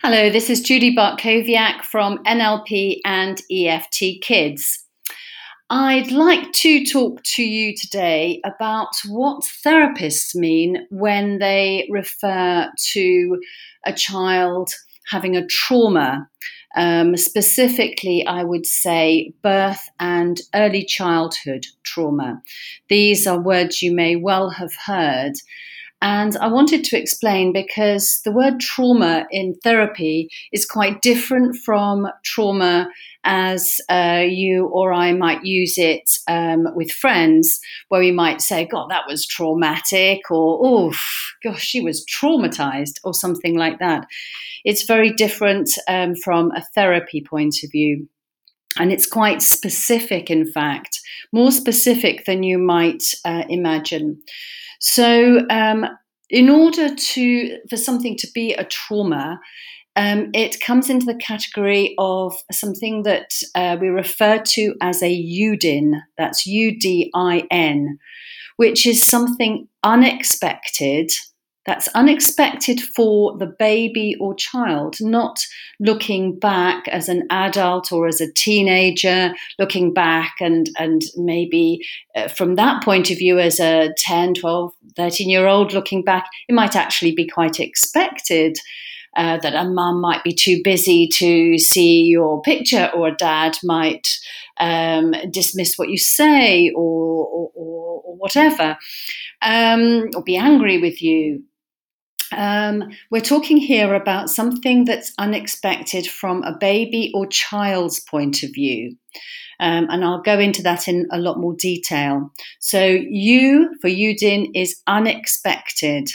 Hello, this is Judy Bartkowiak from NLP and EFT Kids. I'd like to talk to you today about what therapists mean when they refer to a child having a trauma. Um, specifically, I would say birth and early childhood trauma. These are words you may well have heard. And I wanted to explain because the word trauma in therapy is quite different from trauma as uh, you or I might use it um, with friends, where we might say, God, that was traumatic, or oh, gosh, she was traumatized, or something like that. It's very different um, from a therapy point of view. And it's quite specific, in fact, more specific than you might uh, imagine. So, um, in order to for something to be a trauma, um, it comes into the category of something that uh, we refer to as a UDIN. That's U D I N, which is something unexpected that's unexpected for the baby or child, not looking back as an adult or as a teenager, looking back and, and maybe uh, from that point of view as a 10, 12, 13 year old looking back, it might actually be quite expected. Uh, that a mum might be too busy to see your picture, or a dad might um, dismiss what you say, or, or, or, whatever, um, or be angry with you. Um, we're talking here about something that's unexpected from a baby or child's point of view. Um, and I'll go into that in a lot more detail. So, U for UDIN is unexpected.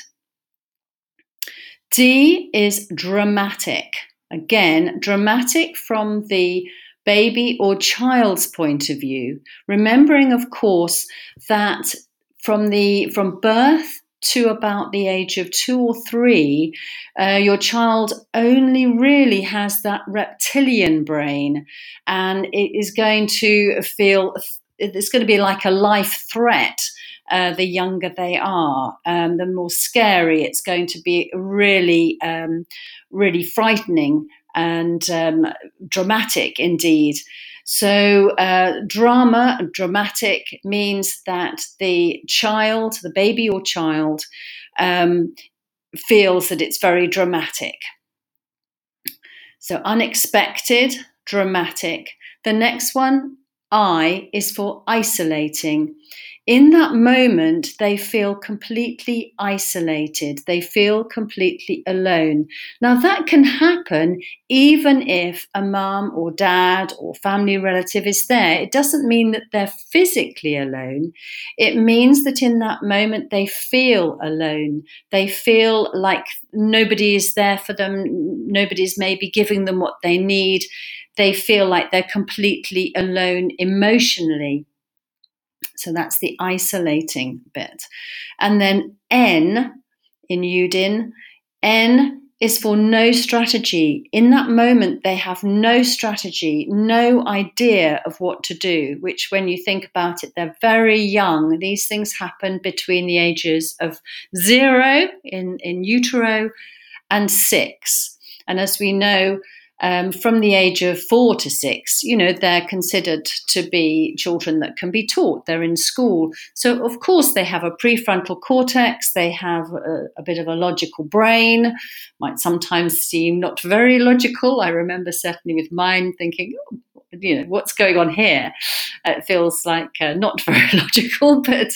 D is dramatic. Again, dramatic from the baby or child's point of view. Remembering, of course, that from the from birth to about the age of two or three, uh, your child only really has that reptilian brain and it is going to feel it's going to be like a life threat. Uh, the younger they are, um, the more scary it's going to be. Really, um, really frightening and um, dramatic indeed. So, uh, drama, dramatic, means that the child, the baby or child, um, feels that it's very dramatic. So, unexpected, dramatic. The next one, I, is for isolating in that moment, they feel completely isolated. They feel completely alone. Now, that can happen even if a mum or dad or family relative is there. It doesn't mean that they're physically alone. It means that in that moment, they feel alone. They feel like nobody is there for them, nobody's maybe giving them what they need. They feel like they're completely alone emotionally. So that's the isolating bit. And then N in Udin, N is for no strategy. In that moment, they have no strategy, no idea of what to do, which, when you think about it, they're very young. These things happen between the ages of zero in, in utero and six. And as we know, um, from the age of four to six, you know, they're considered to be children that can be taught. They're in school. So, of course, they have a prefrontal cortex, they have a, a bit of a logical brain, might sometimes seem not very logical. I remember certainly with mine thinking, oh, you know, what's going on here? It feels like uh, not very logical, but.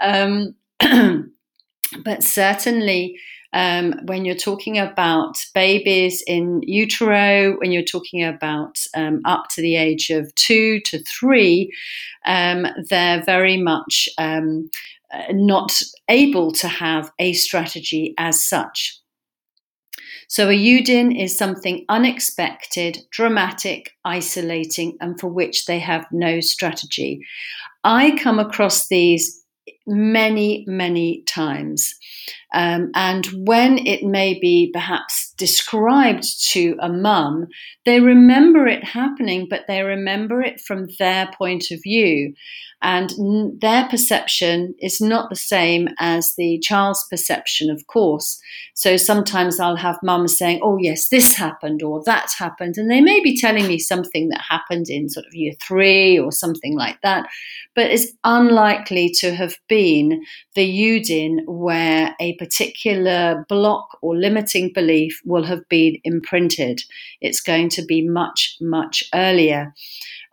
Um, but certainly um, when you're talking about babies in utero, when you're talking about um, up to the age of two to three, um, they're very much um, uh, not able to have a strategy as such. So a UDIN is something unexpected, dramatic, isolating, and for which they have no strategy. I come across these many, many times. Um, and when it may be perhaps described to a mum, they remember it happening, but they remember it from their point of view. And n- their perception is not the same as the child's perception, of course. So sometimes I'll have mums saying, Oh, yes, this happened or that happened. And they may be telling me something that happened in sort of year three or something like that, but it's unlikely to have been the UDIN where a particular block or limiting belief will have been imprinted. It's going to be much, much earlier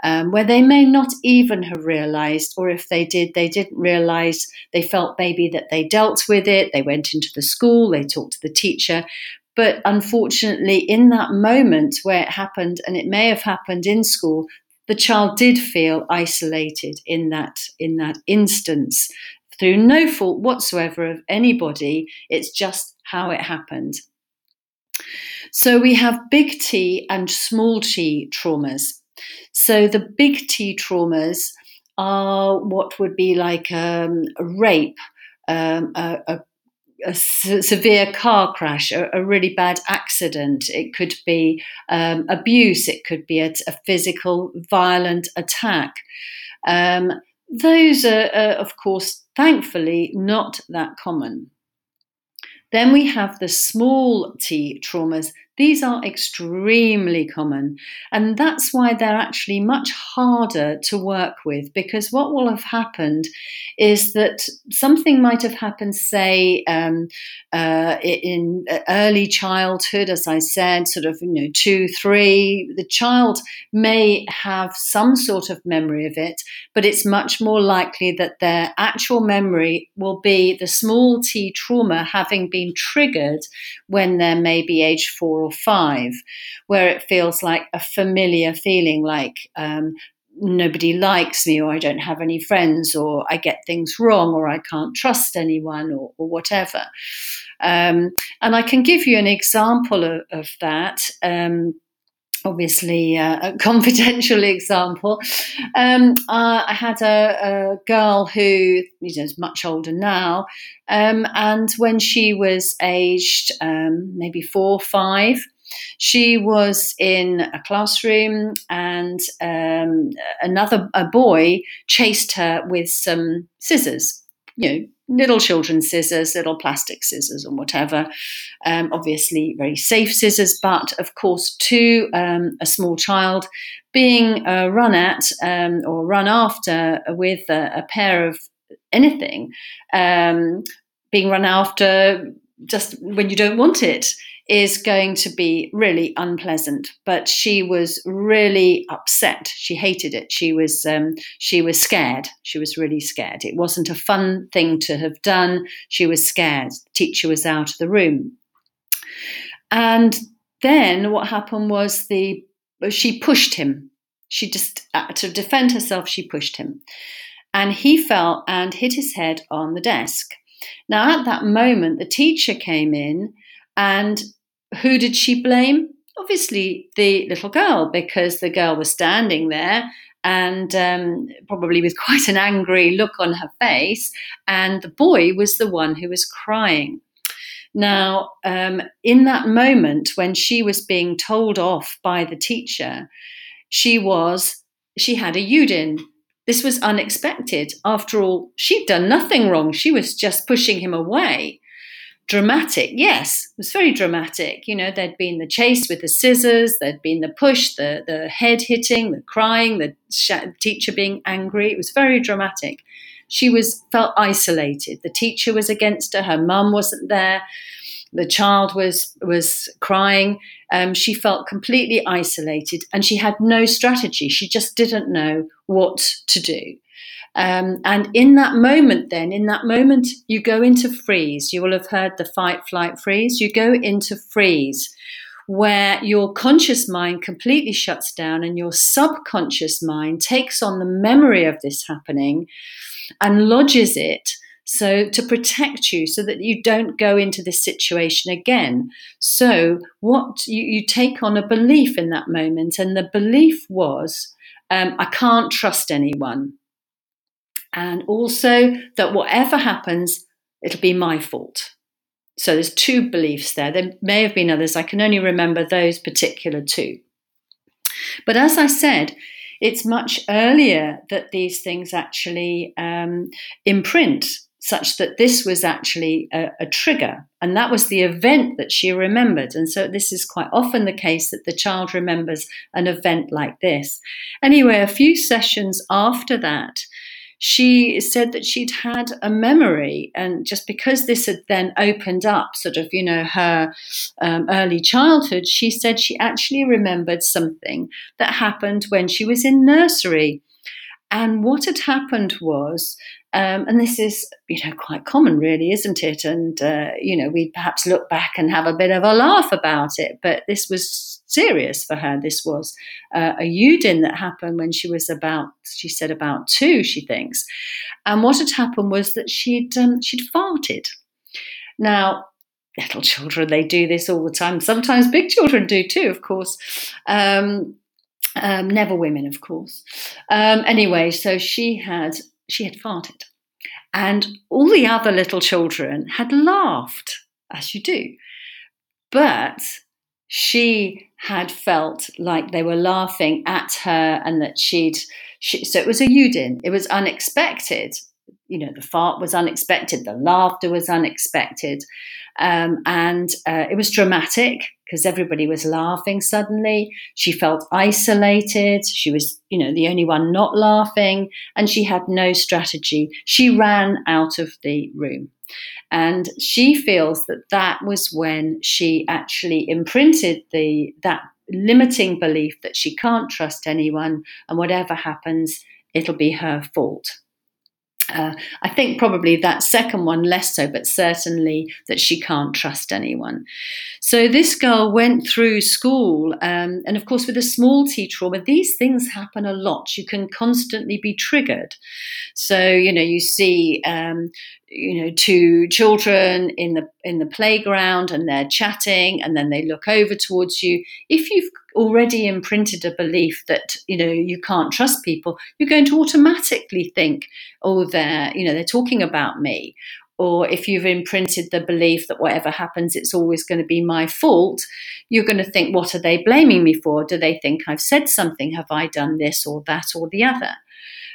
um, where they may not even have realized, or if they did, they didn't realize, they felt maybe that they dealt with it, they went into the school, they talked to the teacher. But unfortunately, in that moment where it happened, and it may have happened in school, the child did feel isolated in that in that instance through no fault whatsoever of anybody. It's just how it happened. So we have big T and small t traumas. So the big T traumas are what would be like um, a rape, um, a, a, a, severe car crash, a, a, really bad accident. It could be um, abuse. It could be a, physical, violent attack. Those are, are, of course, thankfully not that common. Then we have the small t traumas. These are extremely common, and that's why they're actually much harder to work with because what will have happened is that something might have happened, say, um, uh, in early childhood, as I said, sort of, you know, two, three. The child may have some sort of memory of it, but it's much more likely that their actual memory will be the small t trauma having been triggered when they're maybe age four or five, where it feels like a familiar feeling, like um, nobody likes me, or I don't have any friends, or I get things wrong, or I can't trust anyone, or, or whatever. Um, and I can give you an example of, of that. Um, obviously uh, a confidential example. Um, uh, I had a, a, girl who you know, is much older now, um, and when she was aged um, maybe four, or five, she was in a classroom, and um, another a boy chased her with some scissors. You know, little children's scissors, little plastic scissors, or whatever. Um, obviously, very safe scissors, but of course, to um, a small child, being uh, run at um, or run after with a, a pair of anything, um, being run after just when you don't want it is going to be really unpleasant. But she was really upset. She hated it. She was um, she was scared. She was really scared. It wasn't a fun thing to have done. She was scared. The teacher was out of the room, and then what happened was the she pushed him. She just uh, to defend herself. She pushed him, and he fell and hit his head on the desk. Now, at that moment, the teacher came in and who did she blame? Obviously, the little girl, because the girl was standing there and um, probably with quite an angry look on her face, and the boy was the one who was crying. Now, um, in that moment when she was being told off by the teacher, she was she had a UDIN. This was unexpected. After all, she'd done nothing wrong. She was just pushing him away dramatic. Yes, it was very dramatic. You know, there'd been the chase with the scissors, there'd been the push, the the head hitting, the crying, the sh- teacher being angry. It was very dramatic. She was felt isolated. The teacher was against her. Her mum wasn't there. The child was was crying. Um, she felt completely isolated, and she had no strategy. She just didn't know what to do. Um, and in that moment, then, in that moment, you go into freeze. You will have heard the fight, flight, freeze. You go into freeze where your conscious mind completely shuts down and your subconscious mind takes on the memory of this happening and lodges it so to protect you so that you don't go into this situation again so what you, you take on a belief in that moment and the belief was um, i can't trust anyone and also that whatever happens, it'll be my fault. So there's two beliefs there. There may have been others. I can only remember those particular two. But as I said, it's much earlier that these things actually um, imprint, such that this was actually a, a, trigger. And that was the event that she remembered. And so this is quite often the case that the child remembers an event like this. Anyway, a few sessions after that, she said that she'd had a memory, and just because this had then opened up sort of, you know, her um, early childhood, she said she actually remembered something that happened when she was in nursery. And what had happened was um, and this is, you know, quite common, really, isn't it? And uh, you know, we perhaps look back and have a bit of a laugh about it, but this was serious for her. This was uh, a UDIN that happened when she was about, she said, about two, she thinks. And what had happened was that she'd um, she'd farted. Now, little children, they do this all the time. Sometimes big children do too, of course. Um, um, never women, of course. Um, anyway, so she had she had farted. And all the other little children had laughed, as you do. But she had felt like they were laughing at her and that she'd, she, so it was a UDIN. It was unexpected. You know, the fart was unexpected, the laughter was unexpected. Um, and uh, it was dramatic because everybody was laughing suddenly. She felt isolated. She was, you know, the only one not laughing, and she had no strategy. She ran out of the room. And she feels that that was when she actually imprinted the that limiting belief that she can't trust anyone and whatever happens, it'll be her fault. Uh, I think probably that second one less so, but certainly that she can't trust anyone. So this girl went through school, um, and of course, with a small T trauma, these things happen a lot. You can constantly be triggered. So you know, you see, um, you know, two children in the in the playground, and they're chatting, and then they look over towards you. If you've already imprinted a belief that you know you can't trust people, you're going to automatically think, "Oh, they're you know they're talking about me." Or if you've imprinted the belief that whatever happens, it's always going to be my fault, you're going to think, what are they blaming me for? Do they think I've said something? Have I done this or that or the other?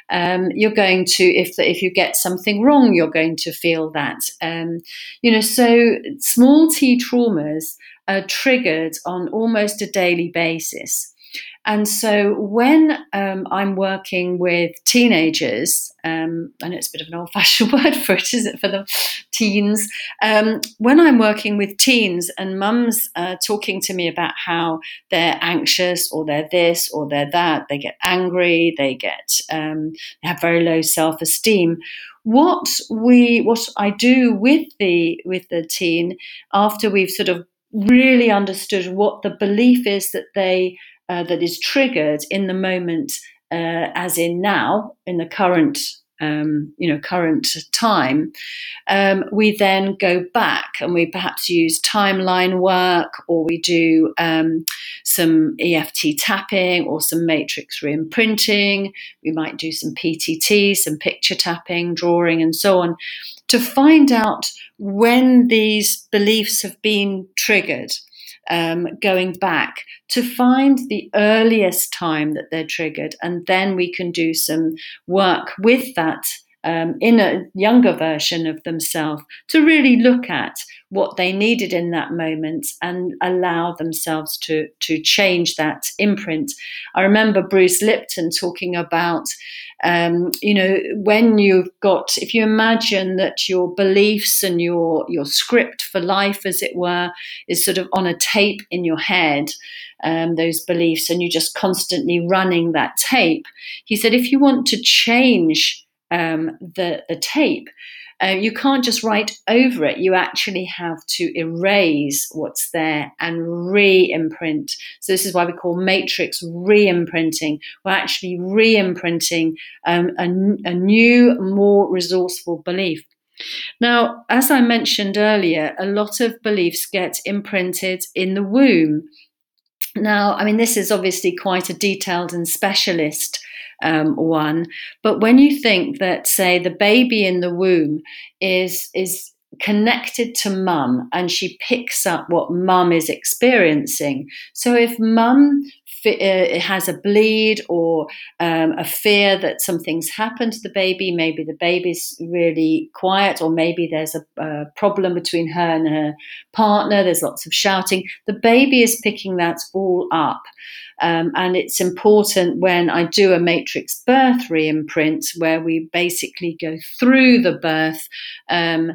Um, you're going to if if you get something wrong you're going to feel that um, you know so small t traumas are triggered on almost a daily basis. And so when um, I'm working with teenagers, um, I know it's a bit of an old fashioned word for it, is it, for the teens? Um, when I'm working with teens and mums uh, talking to me about how they're anxious or they're this or they're that, they get angry, they get, um, they have very low self esteem what we what I do with the with the teen after we've sort of really understood what the belief is that they uh, that is triggered in the moment, uh, as in now, in the current um, you know current time, um, we then go back and we perhaps use timeline work, or we do um, some EFT tapping or some matrix reimprinting. We might do some PTT, some picture tapping, drawing, and so on to find out when these beliefs have been triggered, um, going back to find the earliest time that they're triggered, and then we can do some work with that um, in a younger version of themselves to really look at what they needed in that moment and allow themselves to to change that imprint. I remember Bruce Lipton talking about um, you know when you've got if you imagine that your beliefs and your your script for life as it were is sort of on a tape in your head um, those beliefs and you're just constantly running that tape he said if you want to change um, the the tape. Uh, you can't just write over it. You actually have to erase what's there and re-imprint. So this is why we call matrix re-imprinting. We're actually re-imprinting um, a, a new, more resourceful belief. Now, as I mentioned earlier, a lot of beliefs get imprinted in the womb. Now, I mean, this is obviously quite a detailed and specialist um, one. But when you think that, say, the baby in the womb is is connected to mum and she picks up what mum is experiencing. So if mum uh, has a bleed or um, a fear that something's happened to the baby, maybe the baby's really quiet, or maybe there's a, a problem between her and her partner, there's lots of shouting, the baby is picking that all up. Um, and it's important when I do a matrix birth re imprint where we basically go through the birth, um,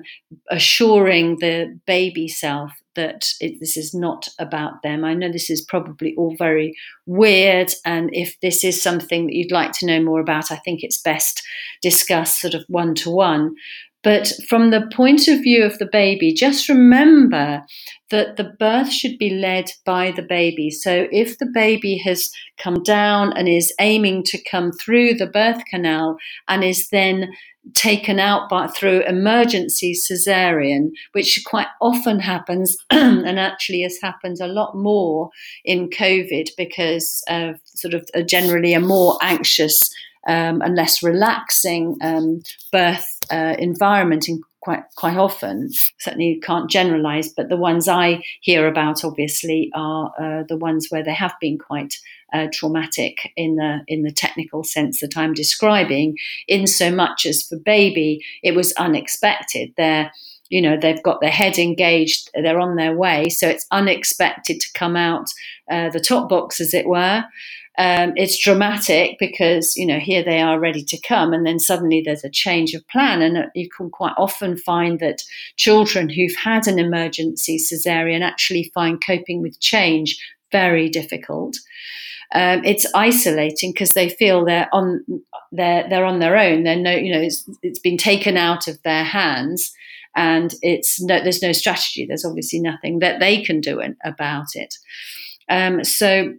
assuring the baby self that it, this is not about them. I know this is probably all very weird, and if this is something that you'd like to know more about, I think it's best discussed sort of one to one. But from the point of view of the baby, just remember that the birth should be led by the baby. So if the baby has come down and is aiming to come through the birth canal and is then taken out by, through emergency cesarean, which quite often happens and actually has happened a lot more in COVID because of sort of a generally a more anxious um, and less relaxing um, birth uh, environment in quite quite often. Certainly, can't generalise, but the ones I hear about, obviously, are uh, the ones where they have been quite uh, traumatic in the in the technical sense that I'm describing. In so much as for baby, it was unexpected. They're you know they've got their head engaged they're on their way so it's unexpected to come out uh, the top box as it were um, it's dramatic because you know here they are ready to come and then suddenly there's a change of plan and uh, you can quite often find that children who've had an emergency cesarean actually find coping with change very difficult. Um, it's isolating because they feel they're on they're they're on their own. They're no you know it's, it's been taken out of their hands and it's no, there's no strategy. There's obviously nothing that they can do about it. Um, so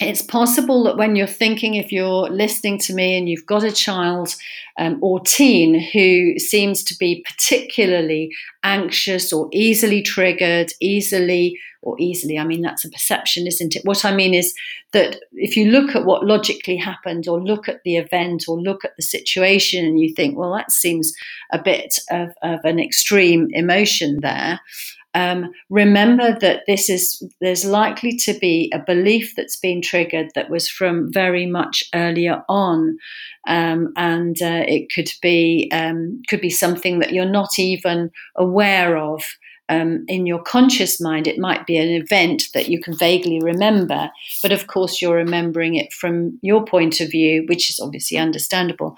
it's possible that when you're thinking, if you're listening to me and you've got a child um, or teen who seems to be particularly anxious or easily triggered, easily, or easily, I mean, that's a perception, isn't it? What I mean is that if you look at what logically happened, or look at the event, or look at the situation, and you think, well, that seems a bit of, of an extreme emotion there, um, remember that this is there's likely to be a belief that's been triggered that was from very much earlier on, um, and uh, it could be um, could be something that you're not even aware of. Um, in your conscious mind, it might be an event that you can vaguely remember, but of course, you're remembering it from your point of view, which is obviously understandable,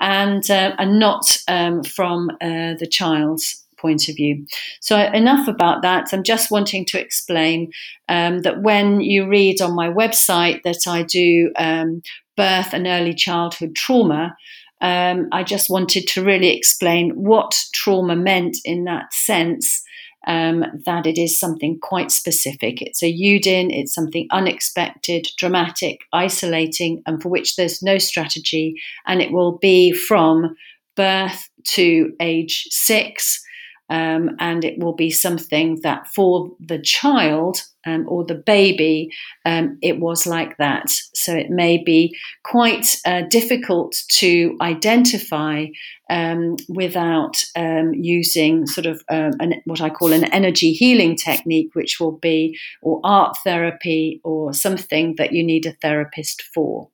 and uh, and not um, from uh, the child's point of view. So, enough about that. I'm just wanting to explain um, that when you read on my website that I do um, birth and early childhood trauma, um, I just wanted to really explain what trauma meant in that sense. Um, that it is something quite specific. It's a UDIN, it's something unexpected, dramatic, isolating, and for which there's no strategy. And it will be from birth to age six um, and it will be something that for the child um, or the baby, um, it was like that. So it may be quite uh, difficult to identify um, without um, using sort of um, an, what I call an energy healing technique, which will be or art therapy or something that you need a therapist for.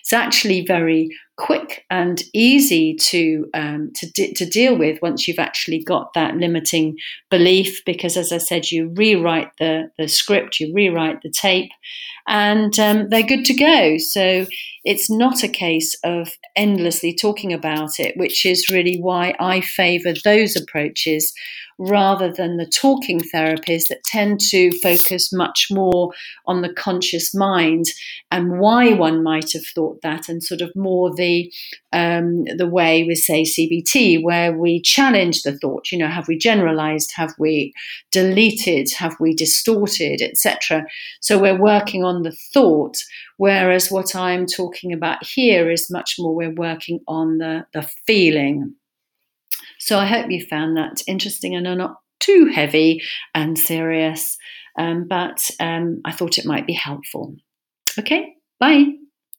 It's actually very quick and easy to um, to, to deal with once you've actually got that limiting belief. Because as I said, you rewrite the the script, you rewrite the tape, and um, they're good to go. So it's not a case of endlessly talking about it, which is really why I favour those approaches rather than the talking therapies that tend to focus much more on the conscious mind and why one might have thought that, and sort of more the um, the way we say CBT, where we challenge the thought. You know, have we generalized? Have we deleted? Have we distorted, etc. So we're working on the thought. Whereas what I'm talking about here is much more we're working on the, the feeling. So I hope you found that interesting and are not too heavy and serious, um, but um, I thought it might be helpful. Okay, bye.